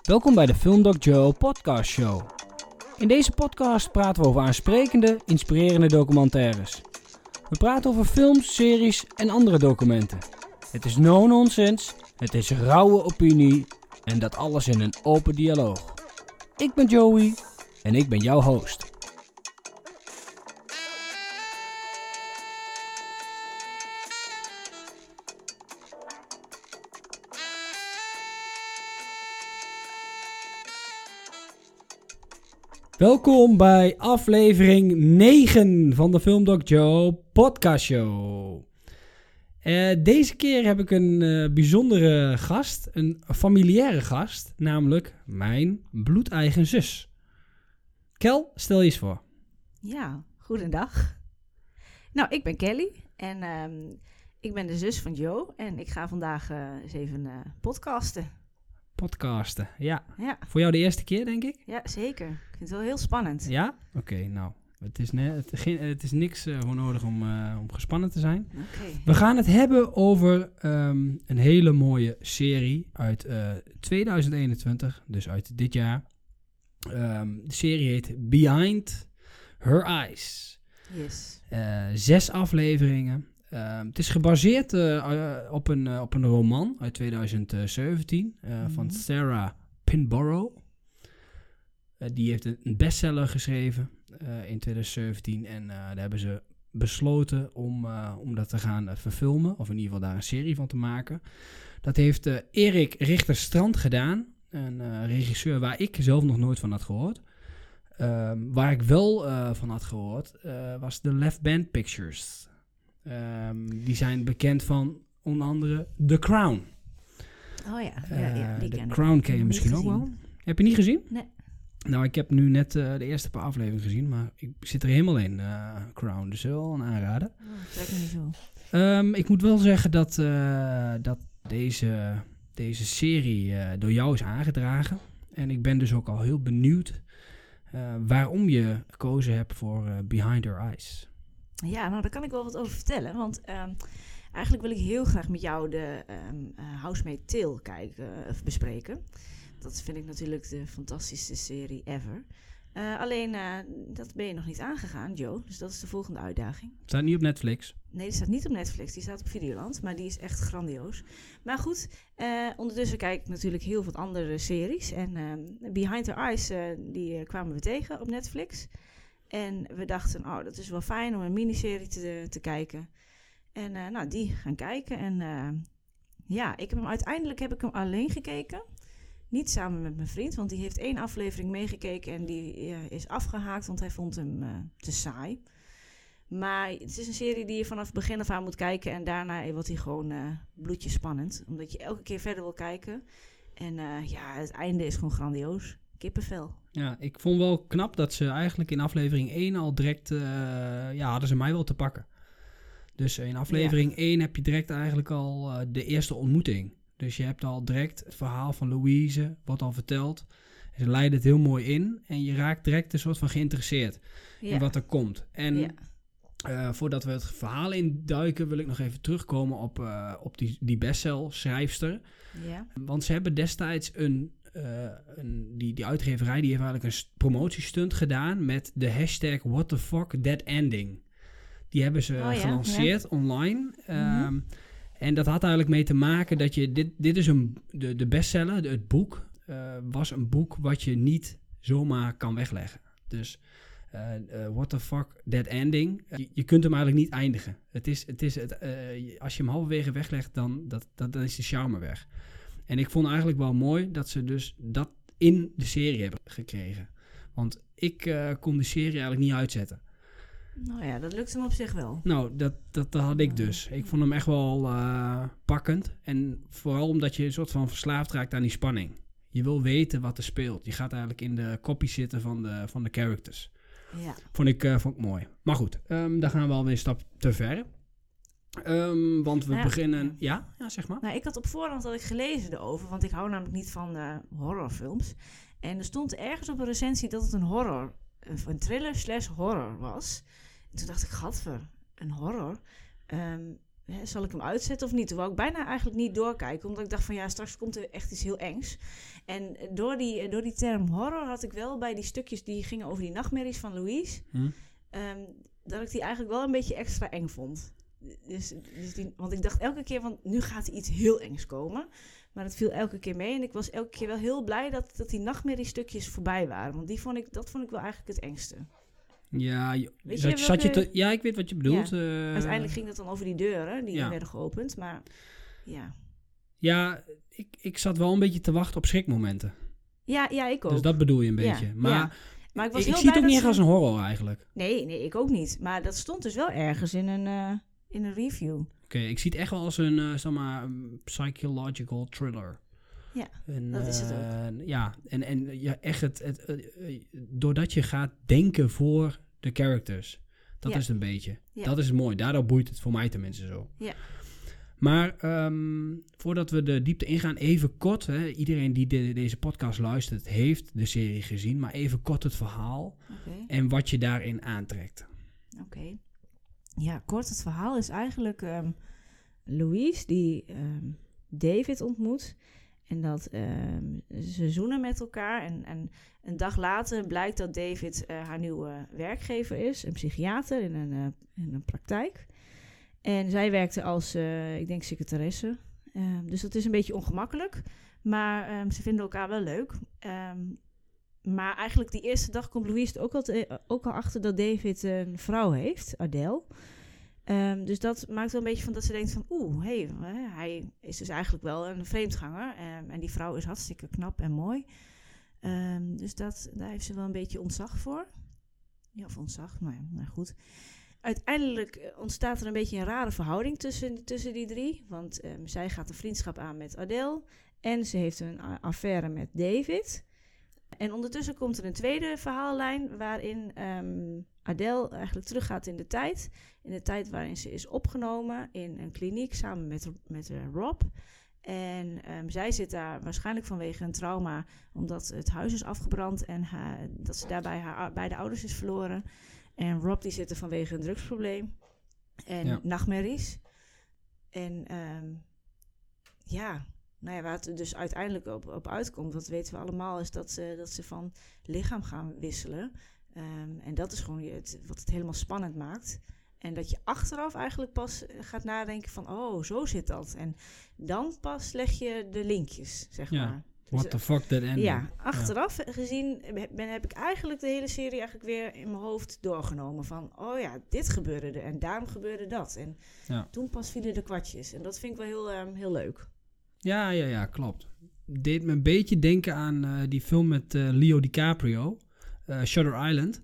Welkom bij de Filmdoc Joe podcast show. In deze podcast praten we over aansprekende, inspirerende documentaires. We praten over films, series en andere documenten. Het is no nonsense, het is rauwe opinie en dat alles in een open dialoog. Ik ben Joey en ik ben jouw host. Welkom bij aflevering 9 van de Filmdoc Joe podcast show. Eh, deze keer heb ik een eh, bijzondere gast, een familiaire gast, namelijk mijn bloedeigen zus. Kel, stel je eens voor. Ja, goedendag. Nou, ik ben Kelly en ehm, ik ben de zus van Joe en ik ga vandaag eh, eens even podcasten. Podcasten, ja. Ja, Voor jou de eerste keer, denk ik? ja, zeker. Ik vind het wel heel spannend. Ja? Oké, nou. Het is, ne- het, geen- het is niks eh, voor nodig om, eh, om gespannen te zijn. Oké. We gaan het hebben over ehm, een hele mooie serie uit eh, 2021, dus uit dit jaar. Ehm, de serie heet Behind Her Eyes. Yes. Eh, zes afleveringen. Ehm, het is gebaseerd eh, eh, op, een, eh, op een roman uit 2017 eh, van Mhm. Sarah Pinborough. Die heeft een bestseller geschreven in 2017 en daar hebben ze besloten om, om dat te gaan verfilmen, of in ieder geval daar een serie van te maken. Dat heeft Erik Richter-Strand gedaan, een regisseur waar ik zelf nog nooit van had gehoord. Ehm, waar ik wel van had gehoord, eh, was de Left Band Pictures. Ehm, die zijn bekend van onder andere The Crown. Oh ja, ja, ja Eh, die The. Crown ken je misschien ook wel. Heb je niet gezien? Nee. Nou, ik heb nu net eh, de eerste paar afleveringen gezien, maar ik zit er helemaal in, eh, Crown. Dus wel een aanrader. Oh, niet zo. Ehm, ik moet wel zeggen dat, dat deze, deze serie door jou is aangedragen. En ik ben dus ook al heel benieuwd waarom je gekozen hebt voor eh, Behind Her Eyes. Ja, nou daar kan ik wel wat over vertellen. Want ehm, eigenlijk wil ik heel graag met jou de ehm eh, Housemaid Tale kijken, of bespreken. Dat vind ik natuurlijk de fantastische serie ever. Eh, alleen, eh, dat ben je nog niet aangegaan, Joe. Dus dat is de volgende uitdaging. Staat niet op Netflix. Nee, die staat niet op Netflix, die staat op Videoland. Maar die is echt grandioos. Maar goed, eh, ondertussen kijk ik natuurlijk heel veel andere series. En ehm, Behind the Eyes, eh, die eh, kwamen we tegen op Netflix. En we dachten, oh, dat is wel fijn om een miniserie te, te kijken. En eh, nou, die gaan kijken. En eh, ja, ik hem uiteindelijk heb ik hem alleen gekeken. Niet samen met mijn vriend, want die heeft één aflevering meegekeken en die eh, is afgehaakt, want hij vond hem te saai. Maar het is een serie die je vanaf het begin af aan moet kijken. En daarna wordt hij gewoon eh bloedje spannend. Omdat je elke keer verder wil kijken. En ja, het einde is gewoon grandioos. Kippenvel. Ja, ik vond wel knap dat ze eigenlijk in aflevering 1 al direct... eh, ja, hadden ze mij wel te pakken. Dus in aflevering 1 heb je direct eigenlijk al eh, de eerste ontmoeting. Dus je hebt al direct het verhaal van Louise, wordt al verteld. Ze leiden het heel mooi in. En je raakt direct een soort van geïnteresseerd Ja. in wat er komt. En ja. eh, voordat we het verhaal induiken, wil ik nog even terugkomen op, eh, op die, die bestselschrijfster. ja. Want ze hebben destijds een, eh, een die, die uitgeverij, die heeft eigenlijk een st- promotiestunt gedaan met de hashtag what the fuck that ending. Die hebben ze Oh ja, gelanceerd online. Mhm. Ehm, En dat had eigenlijk mee te maken dat je, dit, dit is een, de, de bestseller, de- het boek, eh, was een boek wat je niet zomaar kan wegleggen. Dus eh, eh, what the fuck, that ending. Je, je kunt hem eigenlijk niet eindigen. Het is, het is het, eh, als je hem halverwege weglegt, dan, dat, dat, dan is de charme weg. En ik vond eigenlijk wel mooi dat ze dus dat in de serie hebben gekregen. Want ik eh, kon de serie eigenlijk niet uitzetten. Nou ja, dat lukt hem op zich wel. Nou, dat, dat, dat had ik dus. Ik vond hem echt wel eh, pakkend. En vooral omdat je een soort van verslaafd raakt aan die spanning. Je wil weten wat er speelt. Je gaat eigenlijk in de kopie zitten van de, van de characters. Ja. Vond ik, eh, vond ik mooi. Maar goed, ehm daar gaan we alweer een stap te ver. Ehm, want we Nou beginnen... ja. Ja? Zeg maar. Nou, ik had op voorhand had ik gelezen erover, want ik hou namelijk niet van eh, horrorfilms. En er stond ergens op een recensie dat het een horror, een, thriller slash horror was. En toen dacht ik, gadver, een horror. Ehm, hè, zal ik hem uitzetten of niet? Toen wou ik bijna eigenlijk niet doorkijken, omdat ik dacht van ja, straks komt er echt iets heel engs. En door die, door die term horror had ik wel bij die stukjes die gingen over die nachtmerries van Louise, Hm? ehm, dat ik die eigenlijk wel een beetje extra eng vond. Dus, dus die, want ik dacht elke keer van, nu gaat er iets heel engs komen. Maar het viel elke keer mee. En ik was elke keer wel heel blij dat, dat die nachtmerriestukjes voorbij waren. Want die vond ik, dat vond ik wel eigenlijk het engste. Ja, je- zat, je zat je welke- te- ja, ik weet wat je bedoelt. eh, Uiteindelijk ging het dan over die deuren die ja. werden geopend. Maar ja, Ja, ik, ik zat wel een beetje te wachten op schrikmomenten. ja, ja ik ook. Dus dat bedoel je een beetje. Maar ja. maar ik was ik, heel ik zie het ook niet dat echt als een horror eigenlijk. Nee, nee, ik ook niet. Maar dat stond dus wel ergens in een, eh, in een review. Oké, ik zie het echt wel als een eh, zeg maar, psychological thriller. Ja, En, dat is het eh, Ja, en, en ja, echt het, het, eh, doordat je gaat denken voor de characters. Dat Ja. is het een beetje. Ja. Dat is mooi. Daardoor boeit het voor mij tenminste zo. Ja. Maar ehm, voordat we de diepte ingaan, even kort. Hè, iedereen die de- deze podcast luistert, heeft de serie gezien. Maar even kort het verhaal en wat je daarin aantrekt. Oké. Ja, kort het verhaal is eigenlijk ehm, Louise die ehm, David ontmoet. En dat ehm, ze zoenen met elkaar. En, en een dag later blijkt dat David eh, haar nieuwe werkgever is. Een psychiater in een, eh, in een praktijk. En zij werkte als, eh, ik denk, secretaresse. Dus dat is een beetje ongemakkelijk. Maar ze vinden elkaar wel leuk. Maar eigenlijk die eerste dag komt Louise ook al, te- ook al achter dat David een vrouw heeft, Adele. Ehm, dus dat maakt wel een beetje van dat ze denkt van... Oeh, hey, hij is dus eigenlijk wel een vreemdganger. Ehm, en die vrouw is hartstikke knap en mooi. Ehm, dus dat, daar heeft ze wel een beetje ontzag voor. Ja, of ontzag, maar, maar goed. Uiteindelijk eh, ontstaat er een beetje een rare verhouding tussen, tussen die drie. Want zij gaat een vriendschap aan met Adele. En ze heeft een affaire met David. En ondertussen komt er een tweede verhaallijn waarin ehm, Adele eigenlijk teruggaat in de tijd. In de tijd waarin ze is opgenomen in een kliniek samen met, met eh, Rob. En ehm, zij zit daar waarschijnlijk vanwege een trauma, omdat het huis is afgebrand en haar, dat ze daarbij haar beide ouders is verloren. En Rob die zit er vanwege een drugsprobleem en Ja. nachtmerries. En ehm, ja, nou ja, waar het dus uiteindelijk op, op uitkomt, dat weten we allemaal, is dat ze, dat ze van lichaam gaan wisselen. Ehm, en dat is gewoon het, wat het helemaal spannend maakt. En dat je achteraf eigenlijk pas eh, gaat nadenken van, oh, zo zit dat. En dan pas leg je de linkjes, zeg Ja. maar. What Dus, the fuck that ending. ja, achteraf gezien ben, heb ik eigenlijk de hele serie eigenlijk weer in mijn hoofd doorgenomen. Van, oh ja, dit gebeurde er en daarom gebeurde dat. En Ja. toen pas vielen de kwartjes. En dat vind ik wel heel, ehm, heel leuk. Ja, ja, ja, klopt. Deed me een beetje denken aan eh, die film met eh, Leo DiCaprio, eh, Shutter Island.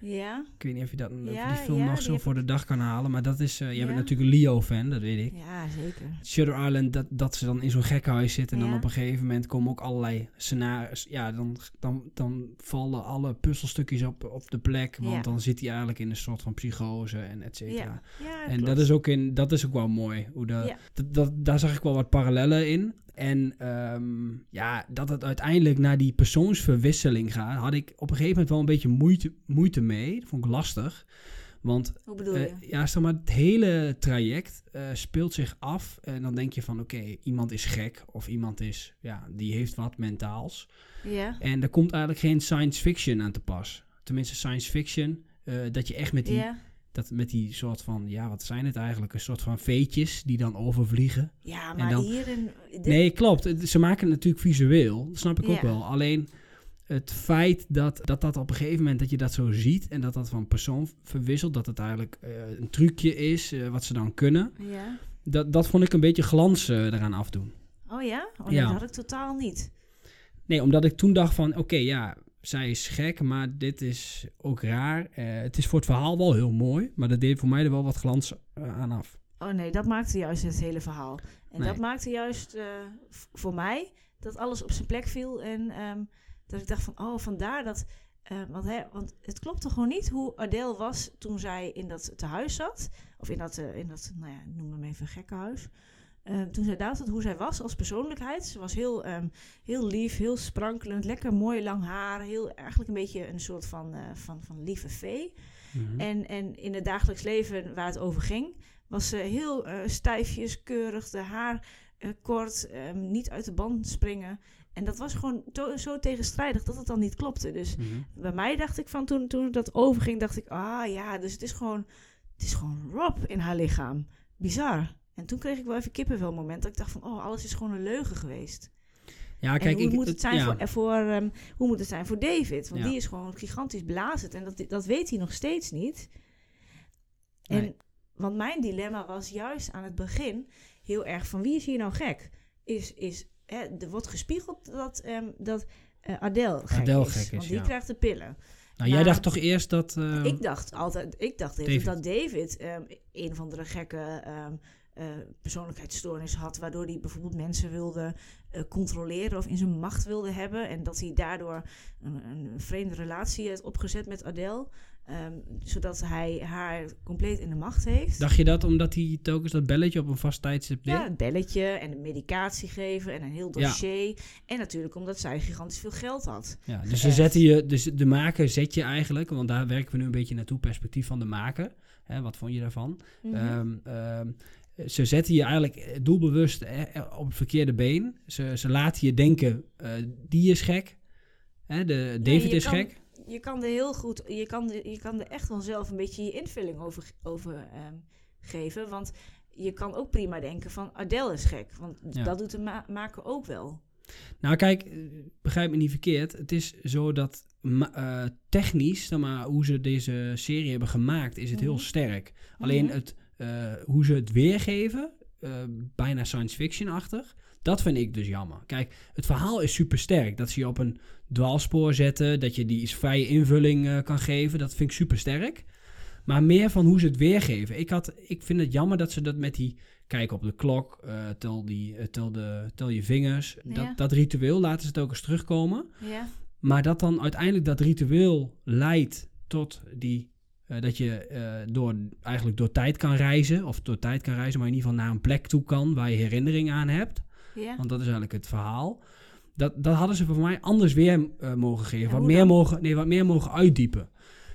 Ja, Ik weet niet of je dat, of Ja, die film ja, nog die zo voor de dag kan halen, maar dat is, eh, je Ja. bent natuurlijk een Leo-fan, dat weet ik. ja zeker. Shutter Island, dat, dat ze dan in zo'n gekhuis zitten en dan op een gegeven moment komen ook allerlei scenario's. Ja, dan, dan, dan vallen alle puzzelstukjes op, op de plek, want dan zit hij eigenlijk in een soort van psychose en et cetera. En klopt. dat is, ook in, dat is ook wel mooi. Hoe de, dat, dat, daar zag ik wel wat parallellen in. En ehm, ja, dat het uiteindelijk naar die persoonsverwisseling gaat, had ik op een gegeven moment wel een beetje moeite, moeite mee. Dat vond ik lastig. Want Hoe bedoel eh, je? ja, zeg maar, het hele traject eh, speelt zich af. En dan denk je van, oké, iemand is gek. Of iemand is, ja, die heeft wat mentaals. Ja, En er komt eigenlijk geen science fiction aan te pas. Tenminste, science fiction. eh, dat je echt met die. Dat met die soort van, ja, wat zijn het eigenlijk? Een soort van veetjes die dan overvliegen. ja, En maar dan- hier dit- Nee, klopt. Ze maken het natuurlijk visueel. Dat snap ik ook wel. Alleen het feit dat, dat dat op een gegeven moment dat je dat zo ziet en dat dat van persoon verwisselt, dat het eigenlijk eh, een trucje is eh, wat ze dan kunnen, Ja. dat, dat vond ik een beetje glans eh, eraan afdoen. Oh ja? Oh, nee, Ja. dat had ik totaal niet. Nee, omdat ik toen dacht van, oké, ja, zij is gek, maar dit is ook raar. Eh, het is voor het verhaal wel heel mooi, maar dat deed voor mij er wel wat glans eh, aan af. Oh nee, dat maakte juist het hele verhaal. En Nee. dat maakte juist eh, voor mij dat alles op zijn plek viel. En ehm, dat ik dacht van, oh, vandaar dat... want, hè, want het klopte gewoon niet hoe Adele was toen zij in dat tehuis zat. Of in dat, in dat nou ja, noem hem even gekkenhuis. Eh, toen zij daar zat, hoe zij was als persoonlijkheid. Ze was heel, ehm, heel lief, heel sprankelend, lekker mooi lang haar. Heel, eigenlijk een beetje een soort van, eh, van, van lieve vee. Mhm. En, en in het dagelijks leven waar het over ging, Was ze heel eh, stijfjes, keurig, de haar kort, ehm, niet uit de band springen. En dat was gewoon zo tegenstrijdig dat het dan niet klopte. Dus Mhm. bij mij dacht ik van toen, toen dat overging, dacht ik, ah ja, dus het is gewoon, het is gewoon Rob in haar lichaam. Bizar. En toen kreeg ik wel even kippenvel moment dat ik dacht van, oh, alles is gewoon een leugen geweest. Ja, en kijk, hoe ik, moet het zijn ja. voor, voor ehm, hoe moet het zijn voor David? Want Ja. die is gewoon gigantisch blazend en dat, dat weet hij nog steeds niet. En, Nee. Want mijn dilemma was juist aan het begin heel erg van wie is hier nou gek? Is, is, hè, er wordt gespiegeld dat, ehm, dat eh, Adele gek Adele is. gek is, want die ja. krijgt de pillen. Nou, jij dacht toch eerst dat... eh, Ik dacht altijd, ik dacht David. dat David ehm, een of andere gekke ehm, persoonlijkheidsstoornis had, waardoor hij bijvoorbeeld mensen wilde eh, controleren of in zijn macht wilde hebben. En dat hij daardoor een, een vreemde relatie heeft opgezet met Adele. ehm, zodat hij haar compleet in de macht heeft. Dacht je dat omdat hij telkens dat belletje op een vast tijdstip deed? Ja, het belletje en de medicatie geven en een heel Ja. dossier. En natuurlijk omdat zij gigantisch veel geld had. Ja, dus ze zetten je, dus de maker zet je eigenlijk, want daar werken we nu een beetje naartoe, perspectief van de maker. Hè, wat vond je daarvan? Mhm. Ehm, ehm, ze zetten je eigenlijk eh, doelbewust eh, eh, op het verkeerde been. Ze, ze laten je denken, die is gek. Hè, de, David is kan- gek. je kan er heel goed, je kan, er- je kan er echt wel zelf een beetje je invulling over, over ehm, geven. Want je kan ook prima denken van Adele is gek. Want Ja. dat doet de ma- maker ook wel. Nou kijk, begrijp me niet verkeerd. Het is zo dat technisch, maar, hoe ze deze serie hebben gemaakt, is het heel Mhm. sterk. Alleen Mhm. het, eh, hoe ze het weergeven, eh, bijna science fiction-achtig, dat vind ik dus jammer. Kijk, het verhaal is super sterk. Dat ze je op een dwaalspoor zetten, dat je die vrije invulling eh, kan geven, dat vind ik super sterk. Maar meer van hoe ze het weergeven. Ik, had, ik vind het jammer dat ze dat met die kijk op de klok, tel, die, tel, de, tel je vingers. Ja. Dat, dat ritueel laten ze het ook eens terugkomen. Ja, Maar dat dan uiteindelijk dat ritueel leidt tot die. Eh, dat je eh, door, eigenlijk door tijd kan reizen. Of door tijd kan reizen, maar in ieder geval naar een plek toe kan waar je herinnering aan hebt. ja. Want dat is eigenlijk het verhaal. Dat, dat hadden ze voor mij anders weer eh, mogen geven. Ja, wat, meer dan? mogen, nee, wat meer mogen uitdiepen.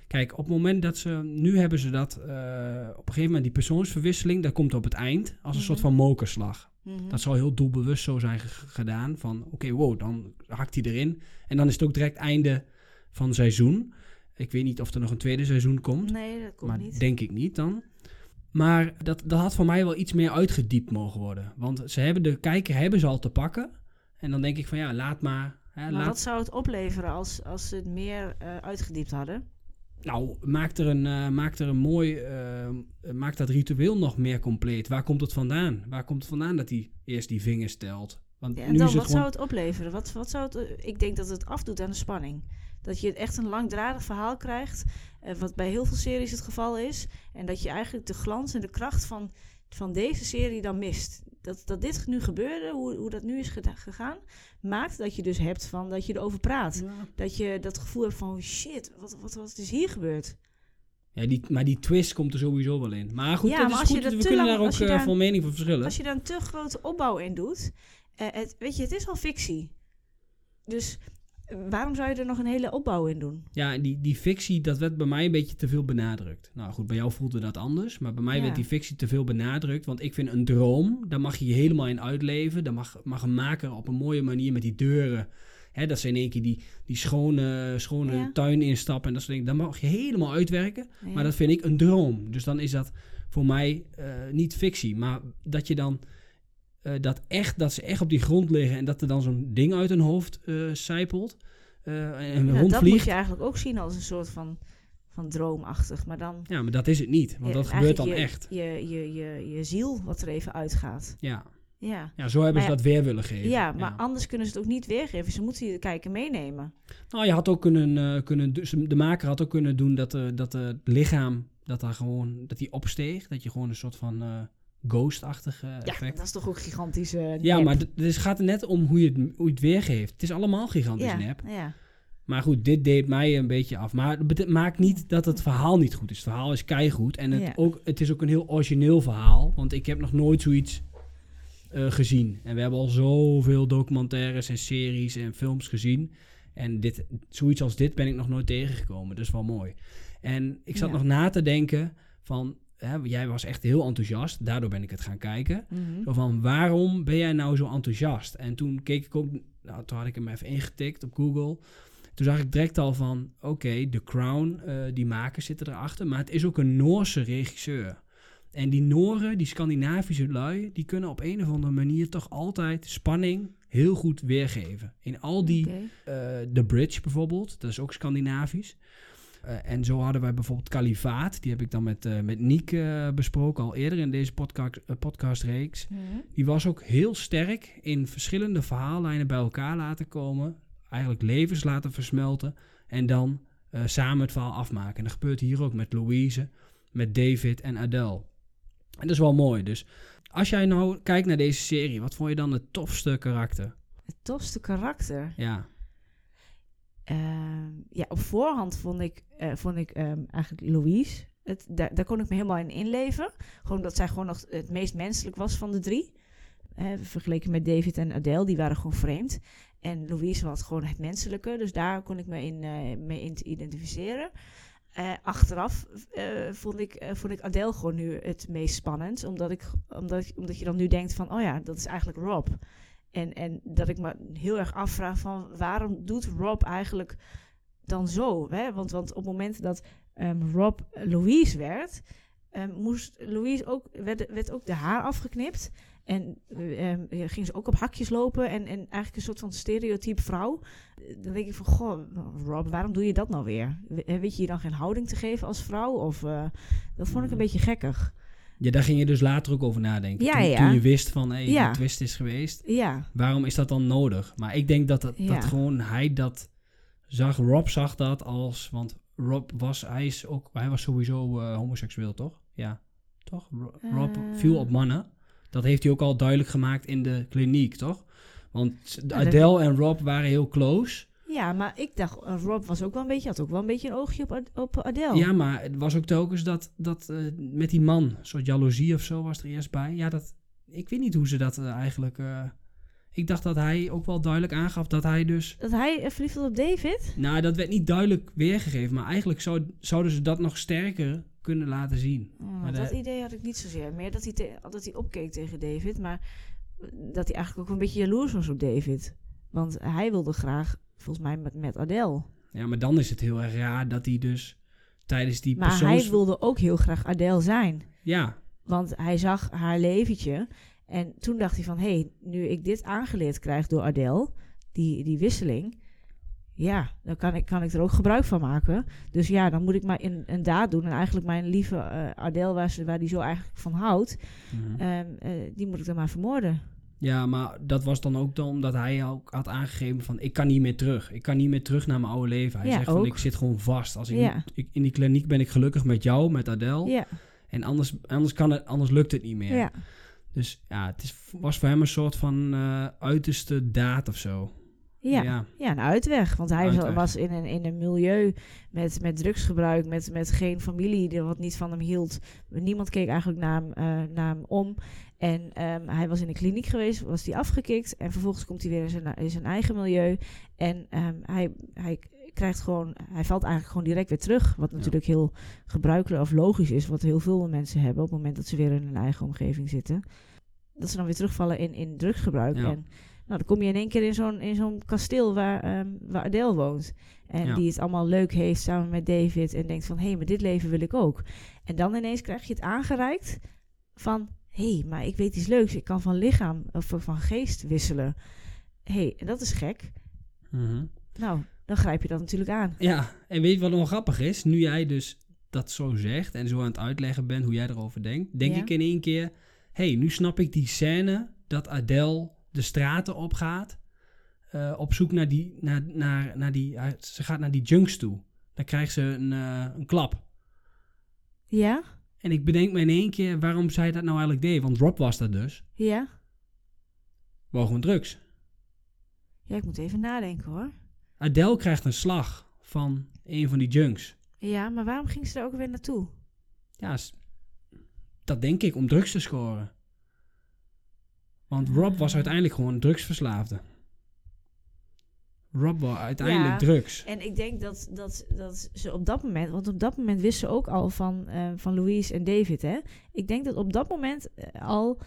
Kijk, op het moment dat ze. Nu hebben ze dat. op een gegeven moment die persoonsverwisseling. Dat komt op het eind. Als een Mhm. soort van mokerslag. Mhm. Dat zal heel doelbewust zo zijn ge- gedaan. Van oké, wow, dan hakt hij erin. En dan is het ook direct einde van het seizoen. Ik weet niet of er nog een tweede seizoen komt. Nee, dat komt maar niet. denk ik niet dan. Maar dat, dat had voor mij wel iets meer uitgediept mogen worden. Want ze hebben de kijker hebben ze al te pakken. En dan denk ik van ja, laat maar. Hè, maar laat, wat zou het opleveren als, als ze het meer eh, uitgediept hadden? Nou, maak er een, maak er een mooi. eh, maak dat ritueel nog meer compleet. Waar komt het vandaan? Waar komt het vandaan dat hij eerst die vingers telt? Want Ja, en nu dan, is het wat gewoon. zou het opleveren? Wat, wat zou het, ik denk dat het afdoet aan de spanning. Dat je echt een langdradig verhaal krijgt, eh, wat bij heel veel series het geval is. En dat je eigenlijk de glans en de kracht van, van deze serie dan mist. Dat, dat dit nu gebeurde, hoe, hoe dat nu is gegaan, maakt dat je dus hebt van dat je erover praat. Ja. Dat je dat gevoel hebt van shit, wat, wat, wat is hier gebeurd? Ja, die, maar die twist komt er sowieso wel in. Maar goed, Ja, dat maar is als je goed. We kunnen lang- daar ook als je eh, daar- van mening van verschillen. Als je daar een te grote opbouw in doet, eh, het, weet je, het is al fictie. Dus waarom zou je er nog een hele opbouw in doen? Ja, die, die fictie, dat werd bij mij een beetje te veel benadrukt. Nou goed, bij jou voelde dat anders. Maar bij mij Ja. werd die fictie te veel benadrukt. Want ik vind een droom, daar mag je je helemaal in uitleven. Daar mag, mag een maker op een mooie manier met die deuren... Hè, dat ze in één keer die, die schone, schone Ja. tuin instappen en dat soort dingen. Dat mag je helemaal uitwerken. Ja. Maar dat vind ik een droom. Dus dan is dat voor mij eh, niet fictie. Maar dat je dan... eh, dat, echt, dat ze echt op die grond liggen en dat er dan zo'n ding uit hun hoofd sijpelt eh, en Ja, dat rondvliegt. moet je eigenlijk ook zien als een soort van, van droomachtig. Maar dan Ja, maar dat is het niet, want dat gebeurt dan echt. je, Je, je, je, ziel wat er even uitgaat. Ja. Ja. ja, zo hebben Maar ze dat weer willen geven. Ja, maar anders kunnen ze het ook niet weergeven. Ze moeten je kijken meenemen. Nou, je had ook kunnen, kunnen de maker had ook kunnen doen dat, dat het lichaam, dat daar gewoon, dat die opsteeg. Dat je gewoon een soort van ghost-achtig eh, Ja, effect. dat is toch ook gigantisch eh, Ja, maar dus het gaat er net om hoe je, het, hoe je het weergeeft. Het is allemaal gigantisch ja, nep. Ja. Maar goed, dit deed mij een beetje af. Maar het maakt niet dat het verhaal niet goed is. Het verhaal is keigoed. En het, Ja. ook, het is ook een heel origineel verhaal. Want ik heb nog nooit zoiets eh, gezien. En we hebben al zoveel documentaires en series en films gezien. En dit, zoiets als dit ben ik nog nooit tegengekomen. Is wel mooi. En ik zat Ja. nog na te denken van... hè, jij was echt heel enthousiast. Daardoor ben ik het gaan kijken. Mhm. Zo van, waarom ben jij nou zo enthousiast? En toen keek ik ook, nou, toen had ik hem even ingetikt op Google. Toen zag ik direct al van, oké, The Crown, eh, die makers zitten erachter. Maar het is ook een Noorse regisseur. En die Nooren, die Scandinavische lui, die kunnen op een of andere manier toch altijd spanning heel goed weergeven. In al die, Oké. eh The Bridge bijvoorbeeld, dat is ook Scandinavisch. Eh, en zo hadden wij bijvoorbeeld Kalifaat, die heb ik dan met, eh met Niek eh, besproken al eerder in deze podcast, podcastreeks. Mhm. Die was ook heel sterk in verschillende verhaallijnen bij elkaar laten komen. Eigenlijk levens laten versmelten. En dan samen het verhaal afmaken. En dat gebeurt hier ook met Louise, met David en Adele. En dat is wel mooi. Dus als jij nou kijkt naar deze serie, wat vond je dan het tofste karakter? Het tofste karakter. Ja, ja, op voorhand vond ik, eh, vond ik ehm, eigenlijk Louise. Het, daar, daar kon ik me helemaal in inleven. Gewoon dat zij gewoon nog het meest menselijk was van de drie. Eh, vergeleken met David en Adele, die waren gewoon vreemd. En Louise was gewoon het menselijke. Dus daar kon ik me in, eh, mee in te identificeren. Achteraf vond, ik, vond ik Adele gewoon nu het meest spannend. Omdat, ik, omdat, omdat je dan nu denkt van, oh ja, dat is eigenlijk Rob. En, en dat ik me heel erg afvraag van waarom doet Rob eigenlijk dan zo? Hè? Want, want op het moment dat ehm, Rob Louise werd, ehm, moest Louise ook, werd, werd ook de haar afgeknipt. En ehm, ging ze ook op hakjes lopen en, en eigenlijk een soort van stereotype vrouw. Dan denk ik van, goh, Rob, waarom doe je dat nou weer? We- Weet je je dan geen houding te geven als vrouw? Of, eh, dat vond ik een Mhm. beetje gekkig. Ja daar ging je dus later ook over nadenken. Ja, toen, ja. toen je wist van, hé, Ja. die twist is geweest. Ja, Waarom is dat dan nodig? Maar ik denk dat, dat, gewoon hij dat zag. Rob zag dat als... Want Rob was... Hij, is ook, hij was sowieso eh, homoseksueel, toch? Ja. Toch? Ro- Rob Eh. viel op mannen. Dat heeft hij ook al duidelijk gemaakt in de kliniek, toch? Want Adele en Rob waren heel close. Ja maar ik dacht, eh, Rob was ook wel een beetje, had ook wel een beetje een oogje op, op Adele. Ja, maar het was ook telkens dat, dat eh, met die man, een soort jaloezie of zo was er eerst bij. Ja, dat, ik weet niet hoe ze dat eh, eigenlijk... ik dacht dat hij ook wel duidelijk aangaf dat hij dus... Dat hij verliefd was op David? Nou, dat werd niet duidelijk weergegeven, maar eigenlijk zou, zouden ze dat nog sterker kunnen laten zien. Oh, Maar dat de- idee had ik niet zozeer. Meer dat hij, te- dat hij opkeek tegen David, maar dat hij eigenlijk ook een beetje jaloers was op David. Want hij wilde graag, volgens mij, met, met Adele. Ja, maar dan is het heel erg raar dat hij dus tijdens die Maar persoons... hij wilde ook heel graag Adele zijn. Ja, Want hij zag haar leventje. En toen dacht hij van, hé, hey, nu ik dit aangeleerd krijg door Adele, die, die wisseling, ja, dan kan ik, kan ik er ook gebruik van maken. Dus ja, dan moet ik maar in, een daad doen. En eigenlijk mijn lieve eh, Adele, waar, ze, waar die zo eigenlijk van houdt, Mhm. ehm, eh, die moet ik dan maar vermoorden. Ja, maar dat was dan ook dan omdat hij ook had aangegeven van... ik kan niet meer terug. Ik kan niet meer terug naar mijn oude leven. Hij Ja, zegt van, ik zit gewoon vast. Als ik, Ja. niet- ik, in die kliniek ben ik gelukkig met jou, met Adele. Ja, En anders, anders, kan het, anders lukt het niet meer. ja. Dus ja, het is, was voor hem een soort van eh, uiterste daad of zo. Ja. ja. Ja, een uitweg. Want hij Uitweg. was in een, in een milieu met, met drugsgebruik, met, met geen familie die wat niet van hem hield. Niemand keek eigenlijk naar hem, eh, naar hem om. En ehm, hij was in een kliniek geweest, was hij afgekikt. En vervolgens komt hij weer in zijn, in zijn eigen milieu. En ehm, hij, hij krijgt gewoon, hij valt eigenlijk gewoon direct weer terug. Wat Ja. natuurlijk heel gebruikelijk of logisch is, wat heel veel mensen hebben op het moment dat ze weer in hun eigen omgeving zitten. Dat ze dan weer terugvallen in, in drugsgebruik. Ja. En nou, dan kom je in één keer in zo'n, in zo'n kasteel waar, ehm, waar Adele woont. En Ja. die het allemaal leuk heeft samen met David. En denkt van, hé, hey, maar dit leven wil ik ook. En dan ineens krijg je het aangereikt van... hé, hey, maar ik weet iets leuks. Ik kan van lichaam of van geest wisselen. Hé, hey, en dat is gek. Mhm. Nou, dan grijp je dat natuurlijk aan. Ja, en weet je wat nog grappig is? Nu jij dus dat zo zegt en zo aan het uitleggen bent hoe jij erover denkt, denk Ja. ik in één keer: hé, hey, nu snap ik die scène dat Adele de straten opgaat. eh, op zoek naar die, naar, naar, naar die, ze gaat naar die junks toe. Dan krijgt ze een, eh, een klap. Ja? En ik bedenk me in één keer waarom zij dat nou eigenlijk deed. Want Rob was dat dus. Ja? Wou gewoon drugs. Ja, ik moet even nadenken hoor. Adele krijgt een slag van een van die junks. Ja, maar waarom ging ze er ook weer naartoe? Ja, dat denk ik, om drugs te scoren. Want Rob was Ah. uiteindelijk gewoon een drugsverslaafde. Rob uiteindelijk Ja. drugs. En ik denk dat, dat, dat ze op dat moment, want op dat moment wisten ze ook al van, eh, van Louise en David, hè. Ik denk dat op dat moment eh, al,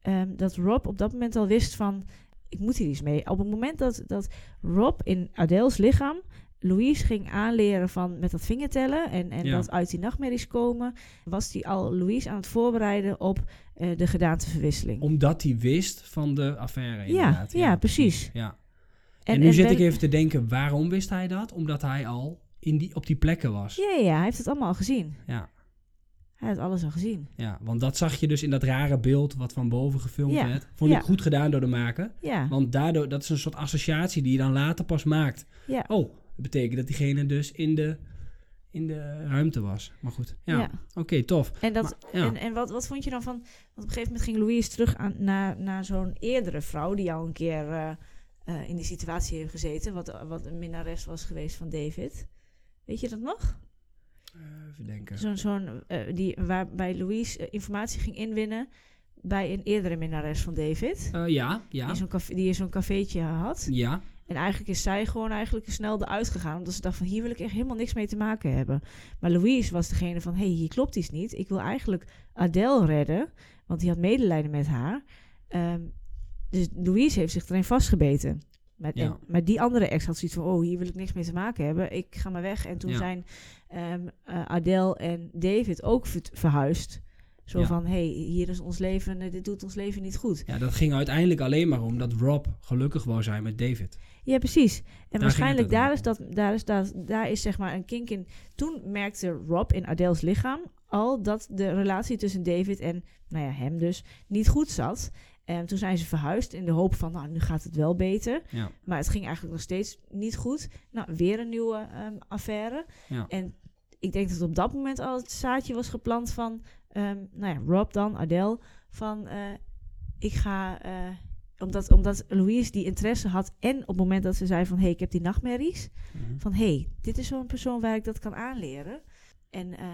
ehm, dat Rob op dat moment al wist van, ik moet hier iets mee. Op het moment dat, dat Rob in Adele's lichaam Louise ging aanleren van met dat vingertellen en, en Ja. dat uit die nachtmerries komen, was hij al Louise aan het voorbereiden op eh, de gedaanteverwisseling. Omdat hij wist van de affaire Ja, inderdaad. ja, precies. Ja. En, nu zit ik even te denken, waarom wist hij dat? Omdat hij al in die, op die plekken was. Ja, ja, hij heeft het allemaal al gezien. Ja, Hij heeft alles al gezien. ja, want dat zag je dus in dat rare beeld wat van boven gefilmd Ja, werd. Vond ja. ik goed gedaan door de maker. Ja, Want daardoor, dat is een soort associatie die je dan later pas maakt. ja. Oh, dat betekent dat diegene dus in de, in de ruimte was. Maar goed, ja, ja. oké, tof. En, dat, Maar, en, en wat, wat vond je dan van... Want op een gegeven moment ging Louise terug aan, naar, naar zo'n eerdere vrouw... die al een keer eh, eh, in die situatie heeft gezeten... Wat, wat een minnares was geweest van David. Weet je dat nog? Eh, even denken. Zo'n, zo'n, eh, die, waarbij Louise informatie ging inwinnen... bij een eerdere minnares van David. Ja, ja, In zo'n café, die in zo'n cafeetje had. ja. En eigenlijk is zij gewoon eigenlijk snel eruit gegaan. Omdat ze dacht van hier wil ik echt helemaal niks mee te maken hebben. Maar Louise was degene van hé, hey, hier klopt iets niet. Ik wil eigenlijk Adele redden. Want die had medelijden met haar. Ehm, dus Louise heeft zich erin vastgebeten. Maar, Ja. en, maar die andere ex had zoiets van, oh, hier wil ik niks mee te maken hebben. Ik ga maar weg. En toen Ja. zijn eh, Adele en David ook ver- verhuisd. Zo Ja. van, hé, hey, hier is ons leven, dit doet ons leven niet goed. Ja, dat ging uiteindelijk alleen maar om dat Rob gelukkig wou zijn met David. Ja, precies. En waarschijnlijk daar is, dat, daar, is dat, daar is zeg maar een kink in. Toen merkte Rob in Adele's lichaam al dat de relatie tussen David en nou ja, hem dus niet goed zat. En toen zijn ze verhuisd in de hoop van, nou, nu gaat het wel beter. Ja, Maar het ging eigenlijk nog steeds niet goed. Nou, weer een nieuwe ehm, affaire. ja. En ik denk dat op dat moment al het zaadje was geplant van, ehm, nou ja, Rob dan, Adele, van eh, ik ga, eh, omdat, omdat Louise die interesse had en op het moment dat ze zei van, hé, hey, ik heb die nachtmerries, Mhm. van hé, hey, dit is zo'n persoon waar ik dat kan aanleren. En eh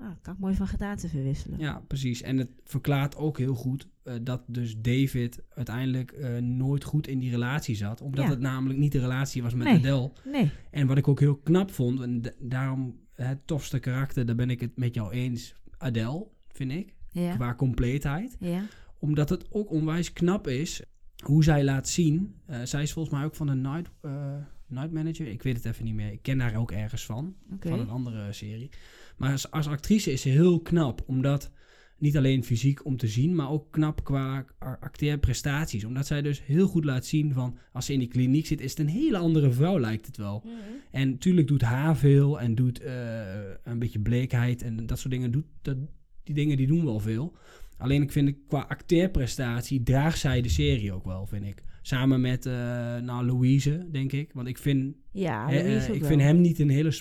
nou, kan ik mooi van gedaante verwisselen. Ja, precies. En het verklaart ook heel goed eh, dat dus David uiteindelijk eh, nooit goed in die relatie zat. Omdat Ja. het namelijk niet de relatie was met Nee. Adele. Nee, En wat ik ook heel knap vond, en daarom het tofste karakter, daar ben ik het met jou eens, Adele, vind ik. ja, Qua compleetheid. ja, Omdat het ook onwijs knap is hoe zij laat zien. eh, zij is volgens mij ook van de Night, Night Manager. Ik weet het even niet meer. Ik ken haar ook ergens van. Van een andere serie. Maar als, als actrice is ze heel knap. Omdat niet alleen fysiek om te zien, maar ook knap qua acteerprestaties. Omdat zij dus heel goed laat zien van als ze in die kliniek zit, is het een hele andere vrouw, lijkt het wel. Mhm. En natuurlijk doet haar veel en doet eh, een beetje bleekheid en dat soort dingen. Doet, dat, die dingen die doen wel veel. Alleen ik vind het qua acteerprestatie draagt zij de serie ook wel, vind ik. Samen met eh nou, Louise, denk ik. Want ik vind Ja, eh, ik wel. vind hem niet een hele.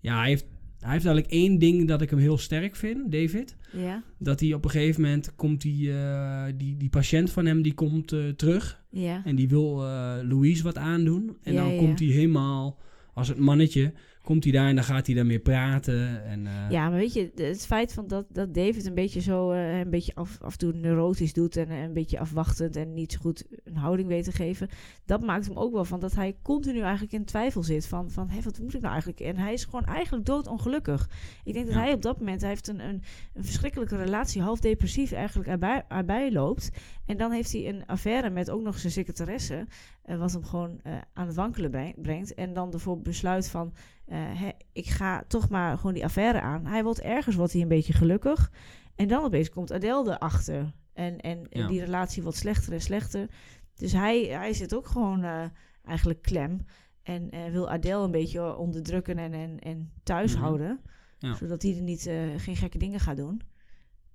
Ja, hij heeft, hij heeft eigenlijk één ding dat ik hem heel sterk vind, David. Ja, Dat hij op een gegeven moment komt die, eh, die, die patiënt van hem die komt eh, terug ja, en die wil eh, Louise wat aandoen. En Ja, dan komt hij helemaal als het mannetje, komt hij daar en dan gaat hij daarmee praten. En, eh, Ja, maar weet je, het feit van dat, dat David een beetje zo eh, een beetje af, af en toe neurotisch doet en eh, een beetje afwachtend en niet zo goed een houding weet te geven, dat maakt hem ook wel van dat hij continu eigenlijk in twijfel zit van, van hé, wat moet ik nou eigenlijk? En hij is gewoon eigenlijk doodongelukkig. Ik denk dat Ja. hij op dat moment, hij heeft een, een, een verschrikkelijke relatie, half depressief eigenlijk erbij, erbij loopt. En dan heeft hij een affaire met ook nog zijn secretaresse, wat hem gewoon aan het wankelen breng- brengt. En dan ervoor besluit van, eh, ik ga toch maar gewoon die affaire aan. Hij wordt ergens wordt hij een beetje gelukkig. En dan opeens komt Adele erachter. En, en, en Ja. die relatie wordt slechter en slechter. Dus hij, hij zit ook gewoon eh, eigenlijk klem. En eh, wil Adele een beetje onderdrukken en, en, en thuis Mhm. houden. Ja. Zodat hij er niet, geen gekke dingen gaat doen.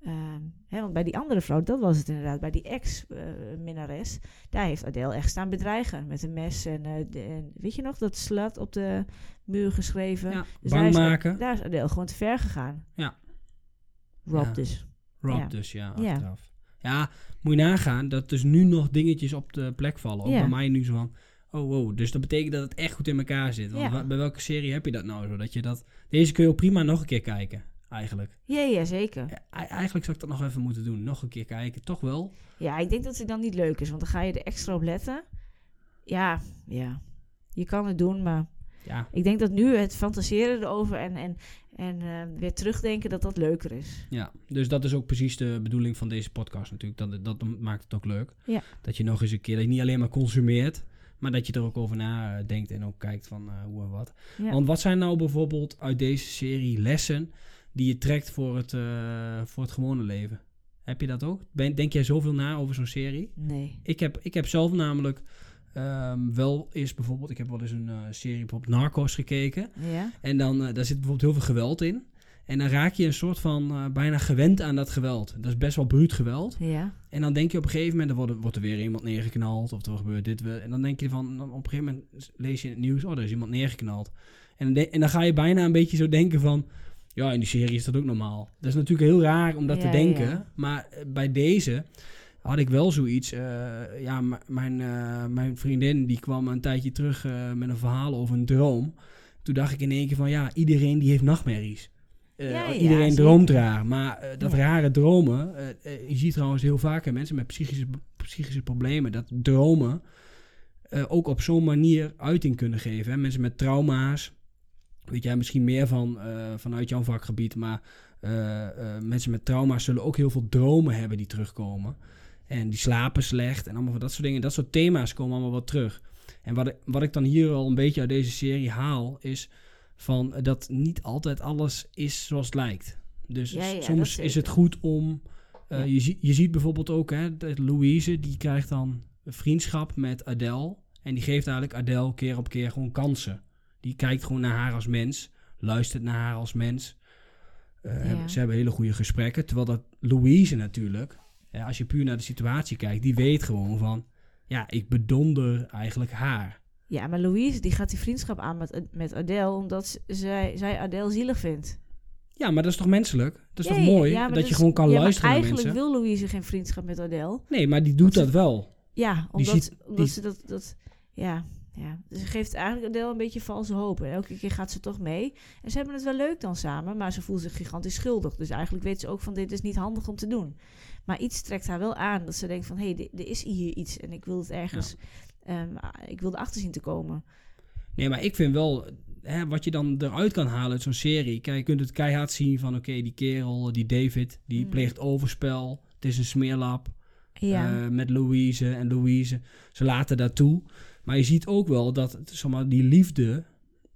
Ehm, hè, want bij die andere vrouw, dat was het inderdaad, bij die ex-minnares, daar heeft Adele echt staan bedreigen met een mes. En, eh, de- en weet je nog, dat slat op de muur geschreven. ja, Dus bang daar is, maken. Daar is Adele gewoon te ver gegaan. Ja. Rob Ja. dus. Rob ja. dus, ja, Ja. achteraf. Ja, moet je nagaan dat dus nu nog dingetjes op de plek vallen. Ook Ja. bij mij nu zo van, oh wow. Dus dat betekent dat het echt goed in elkaar zit. Want bij welke serie heb je dat nou zo? Dat je dat, deze kun je ook prima nog een keer kijken, eigenlijk. Ja, ja, zeker. Ja, eigenlijk zou ik dat nog even moeten doen. Nog een keer kijken, toch wel? Ja, ik denk dat het dan niet leuk is, want dan ga je er extra op letten. Ja, ja. je kan het doen, maar Ja, ik denk dat nu het fantaseren erover en, en, en eh, weer terugdenken dat dat leuker is. ja, dus dat is ook precies de bedoeling van deze podcast natuurlijk. Dat, dat maakt het ook leuk. Ja. Dat je nog eens een keer, dat je niet alleen maar consumeert, maar dat je er ook over nadenkt en ook kijkt van eh, hoe en wat. Ja. Want wat zijn nou bijvoorbeeld uit deze serie lessen die je trekt voor het, eh, voor het gewone leven? Heb je dat ook? Ben, denk jij zoveel na over zo'n serie? Nee. Ik heb, ik heb zelf namelijk ehm, wel eens bijvoorbeeld, ik heb wel eens een eh, serie bijvoorbeeld Narcos gekeken. Ja? En dan, eh, daar zit bijvoorbeeld heel veel geweld in. En dan raak je een soort van bijna gewend aan dat geweld. Dat is best wel bruut geweld. Ja. En dan denk je op een gegeven moment, er wordt, wordt er weer iemand neergeknald. Of er gebeurt dit weer. En dan denk je van, dan op een gegeven moment lees je in het nieuws, oh, er is iemand neergeknald. En en dan ga je bijna een beetje zo denken van, ja, in die serie is dat ook normaal. Dat is natuurlijk heel raar om dat te denken. ja. Maar eh, bij deze had ik wel zoiets. eh, ja, mijn, eh, mijn vriendin die kwam een tijdje terug met een verhaal over een droom. Toen dacht ik in één keer van, ja, iedereen die heeft nachtmerries. Ja, iedereen droomt raar. Maar dat rare dromen, je ziet trouwens heel vaak hè, mensen met psychische, psychische problemen, dat dromen ook op zo'n manier uiting kunnen geven. Hè. Mensen met trauma's, weet jij misschien meer van eh, vanuit jouw vakgebied, maar eh, eh, mensen met trauma's zullen ook heel veel dromen hebben die terugkomen. En die slapen slecht en allemaal van dat soort dingen. Dat soort thema's komen allemaal wat terug. En wat ik, wat ik dan hier al een beetje uit deze serie haal, is van dat niet altijd alles is zoals het lijkt. Dus Ja, ja, dat soms is het goed om. Ja. je, zie- je ziet bijvoorbeeld ook, hè, dat Louise, die krijgt dan een vriendschap met Adele. En die geeft eigenlijk Adele keer op keer gewoon kansen. Die kijkt gewoon naar haar als mens, luistert naar haar als mens. Eh, Ja. Ze hebben hele goede gesprekken. Terwijl dat Louise natuurlijk, ja, als je puur naar de situatie kijkt, die weet gewoon van, ja, ik bedonder eigenlijk haar. Ja, maar Louise die gaat die vriendschap aan met, met Adele omdat zij, zij Adele zielig vindt. Ja, maar dat is toch menselijk? Dat is Ja, toch mooi? ja, dat je gewoon kan ja, luisteren naar eigenlijk mensen. wil Louise geen vriendschap met Adele. Nee, maar die doet dat wel. Ja, omdat, ziet- omdat die- ze dat, dat... Ja, ja. Dus ze geeft eigenlijk Adele een beetje valse hoop. En elke keer gaat ze toch mee. En ze hebben het wel leuk dan samen, maar ze voelt zich gigantisch schuldig. Dus eigenlijk weet ze ook van dit is niet handig om te doen. Maar iets trekt haar wel aan. Dat ze denkt van, hé, hey, er is hier iets. En ik wil het ergens... ehm, ik wil erachter zien te komen. Nee, maar ik vind wel, hè, wat je dan eruit kan halen uit zo'n serie. Kijk, je kunt het keihard zien van, oké, die kerel, die David, die Mm. pleegt overspel. Het is een smeerlap. Ja, eh, met Louise en Louise. Ze laten dat toe. Maar je ziet ook wel dat zeg maar, die liefde,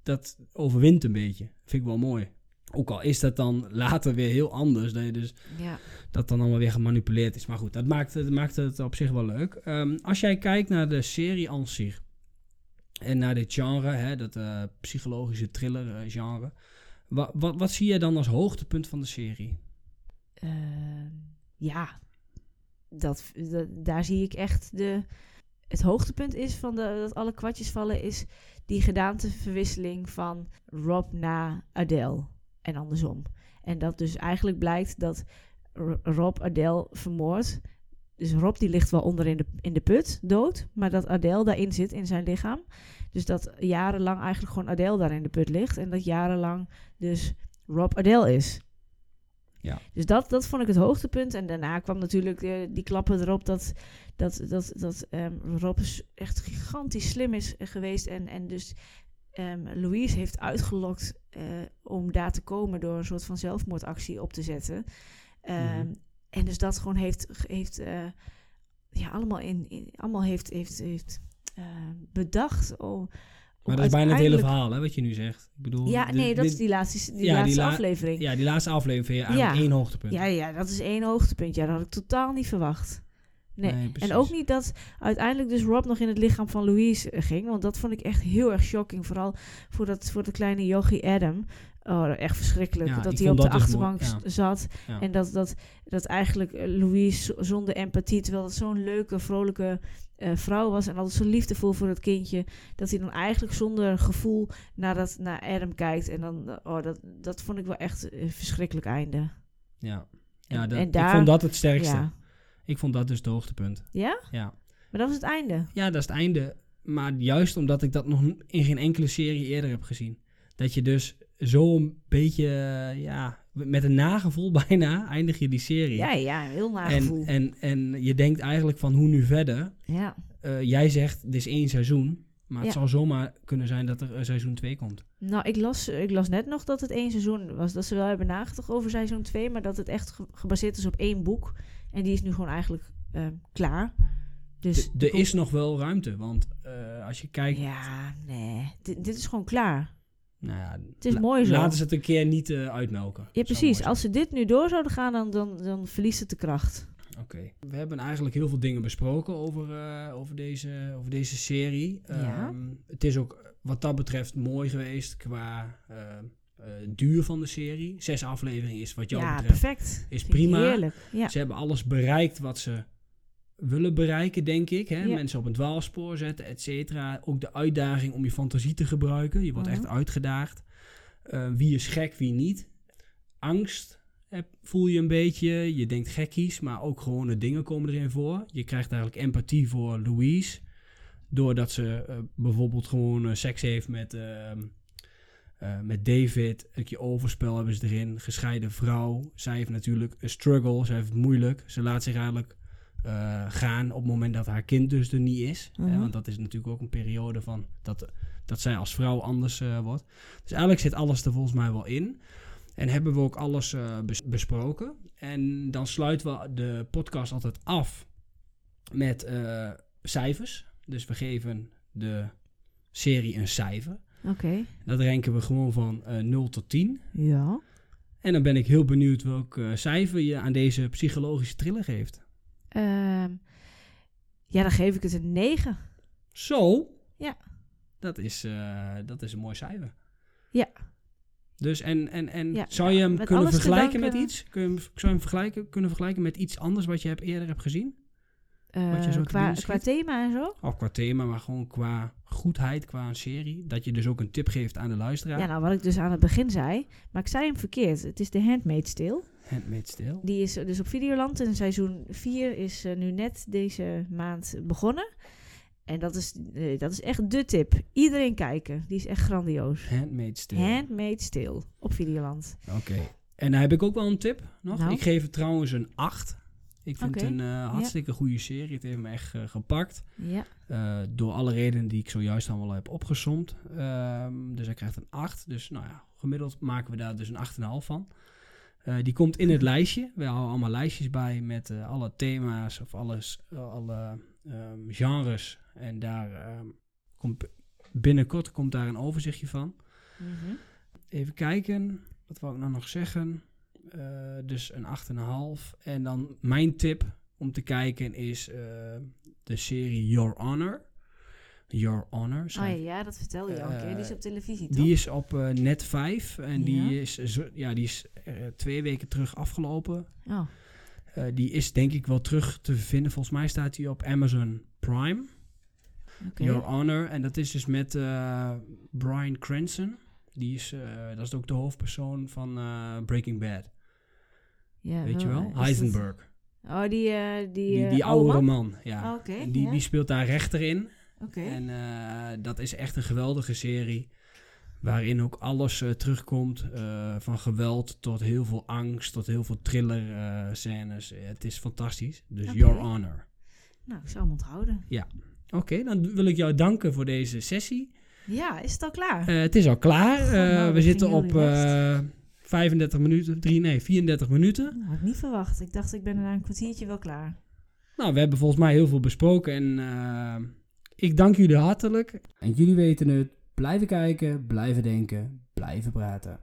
dat overwint een beetje. Vind ik wel mooi. Ook al is dat dan later weer heel anders. Dat je dus ja. dat dan allemaal weer gemanipuleerd is. Maar goed, dat maakt, dat maakt het op zich wel leuk. Ehm, als jij kijkt naar de serie aan zich en naar dit genre, hè, dat eh, psychologische thriller eh, genre, wat, wat, wat zie jij dan als hoogtepunt van de serie? Ehm, ja, dat, dat- daar zie ik echt de. Het hoogtepunt is van de, dat alle kwartjes vallen, is die gedaanteverwisseling van Rob naar Adele en andersom. En dat dus eigenlijk blijkt dat Rob Adele vermoordt. Dus Rob die ligt wel onder in de, in de put, dood, maar dat Adele daarin zit in zijn lichaam. Dus dat jarenlang eigenlijk gewoon Adele daar in de put ligt en dat jarenlang dus Rob Adele is. Ja. Dus dat, dat vond ik het hoogtepunt. En daarna kwam natuurlijk eh, die klappen erop dat, dat, dat, dat ehm, Rob echt gigantisch slim is eh, geweest. En, en dus ehm, Louise heeft uitgelokt eh, om daar te komen door een soort van zelfmoordactie op te zetten. Ehm, Mhm. En dus dat gewoon heeft, heeft ja, allemaal, in, in, allemaal heeft, heeft, heeft bedacht. Om, om Maar dat is bijna het hele verhaal, hè, wat je nu zegt. Ik bedoel, Ja, dit- nee, dat is die laatste, die Ja, die laatste la- aflevering. Ja, die laatste aflevering eigenlijk Ja. één hoogtepunt. Ja, ja, dat is één hoogtepunt. Ja, dat had ik totaal niet verwacht. Nee. Nee, en ook niet dat uiteindelijk dus Rob nog in het lichaam van Louise eh, ging. Want dat vond ik echt heel erg shocking. Vooral voor, dat, voor de kleine yogi Adam. Oh, echt verschrikkelijk. Ja, dat hij op de dus achterbank ja. zat. Ja. En dat, dat, dat eigenlijk eh, Louise zonder empathie, terwijl het zo'n leuke, vrolijke eh, vrouw was. En altijd zo liefdevol voor het kindje. Dat hij dan eigenlijk zonder gevoel naar, dat, naar Adam kijkt. En dan, eh, oh, dat, dat vond ik wel echt een verschrikkelijk einde. Ja, ja dat, en ik vond dat het sterkste. Ik vond dat dus het hoogtepunt. ja? Ja. Maar dat was het einde. ja, dat is het einde. Maar juist omdat ik dat nog in geen enkele serie eerder heb gezien. Dat je dus zo een beetje, ja, met een nagevoel bijna eindig je die serie. Ja, ja, heel nagevoel. en, en, en je denkt eigenlijk van hoe nu verder. ja. Eh, jij zegt, dit is één seizoen. Maar het Ja. zou zomaar kunnen zijn dat er seizoen 2 komt. Nou, ik las, ik las net nog dat het één seizoen was. Dat ze wel hebben nagedacht over seizoen 2, maar dat het echt ge- gebaseerd is op één boek. En die is nu gewoon eigenlijk eh, klaar. Dus er is nog wel ruimte, want eh, als je kijkt... Ja, nee. Dit is gewoon klaar. Nou ja, Het is la- mooi zo. Laten ze het een keer niet eh, uitmelken. Ja, precies. Als ze dit nu door zouden gaan, dan, dan, dan verliest het de kracht. Oké. We hebben eigenlijk heel veel dingen besproken over, eh, over, deze, over deze serie. Ja. Ehm, het is ook wat dat betreft mooi geweest qua eh, duur van de serie. Zes afleveringen is wat jou ja, betreft perfect. is prima. Heerlijk. Ja. Ze hebben alles bereikt wat ze willen bereiken, denk ik. Hè? Ja. Mensen op een dwaalspoor zetten, et cetera. Ook de uitdaging om je fantasie te gebruiken. Je wordt Mhm. echt uitgedaagd. Eh, wie is gek, wie niet. Angst heb, voel je een beetje. Je denkt gekkies, maar ook gewone dingen komen erin voor. Je krijgt eigenlijk empathie voor Louise. Doordat ze eh, bijvoorbeeld gewoon eh, seks heeft met, ehm, eh, met David. Een keer overspel hebben ze erin. Gescheiden vrouw. Zij heeft natuurlijk een struggle. Ze heeft het moeilijk. Ze laat zich eigenlijk eh, gaan op het moment dat haar kind dus er niet is. Hè, Mhm. want dat is natuurlijk ook een periode van dat, dat zij als vrouw anders eh, wordt. Dus eigenlijk zit alles er volgens mij wel in. En hebben we ook alles eh, bes- besproken. En dan sluiten we de podcast altijd af met cijfers. Dus we geven de serie een cijfer. Oké. Dat ranken we gewoon van eh 0 tot 10. Ja. En dan ben ik heel benieuwd welk cijfer je aan deze psychologische thriller geeft. Ehm, ja, dan geef ik het een 9. Zo. Ja. Dat is, eh, dat is een mooi cijfer. Ja. Dus en, en, en Ja, zou je hem kunnen vergelijken met iets? Kun je hem, zou je hem vergelijken, kunnen vergelijken met iets anders wat je hebt, eerder hebt gezien? Eh, Wat je zo te qua, qua thema en zo. Of qua thema, maar gewoon qua goedheid, qua een serie. Dat je dus ook een tip geeft aan de luisteraar. Ja, nou wat ik dus aan het begin zei. Maar ik zei hem verkeerd. Het is de Handmaid's Tale. Handmaid's Tale. Die is dus op Videoland. En seizoen 4 is eh, nu net deze maand begonnen. En dat is, eh, dat is echt de tip. Iedereen kijken. Die is echt grandioos. Handmaid's Tale. Handmaid's Tale op Videoland. Oké. En dan heb ik ook wel een tip nog. Nou? Ik geef het trouwens een 8. Ik vind het een eh, hartstikke goede serie. Het heeft me echt eh, gepakt. Ja. Eh, door alle redenen die ik zojuist allemaal heb opgesomd. Ehm, dus hij krijgt een 8. Dus nou ja, gemiddeld maken we daar dus een 8,5 van. Die komt in het lijstje. We houden allemaal lijstjes bij met alle thema's of alles, alle ehm, genres. En daar ehm, komt binnenkort komt daar een overzichtje van. Mhm. Even kijken. Wat wou ik nou nog zeggen? Eh, dus een 8,5. En dan mijn tip om te kijken is eh, de serie Your Honor. Your Honor. Oh ja, dat vertelde je al een keer. Die is op televisie, toch? die is op eh, net 5 en die is, ja, die is eh, twee weken terug afgelopen. Oh, Eh, die is denk ik wel terug te vinden. Volgens mij staat die op Amazon Prime. Your Honor. En dat is dus met eh, Brian Cranston. Die is, eh, dat is ook de hoofdpersoon van eh, Breaking Bad. Ja, Weet je wel, dat- Heisenberg. Oh, die, eh, die, Die, eh, die oude oude man? man. ja. Oh, en die, ja. die speelt daar rechter in. Oké. En eh, dat is echt een geweldige serie. Waarin ook alles terugkomt. van geweld tot heel veel angst. Tot heel veel thriller scènes. Het is fantastisch. Dus. Your Honor. Nou, ik zal hem onthouden. Oké, dan wil ik jou danken voor deze sessie. Ja, is het al klaar? Het is al klaar. Eh, nou, we zitten op 35 minuten. Drie, nee, 34 minuten. Nou, had ik niet verwacht. Ik dacht, ik ben na een kwartiertje wel klaar. Nou, we hebben volgens mij heel veel besproken. En eh, ik dank jullie hartelijk. En jullie weten het. Blijven kijken, blijven denken, blijven praten.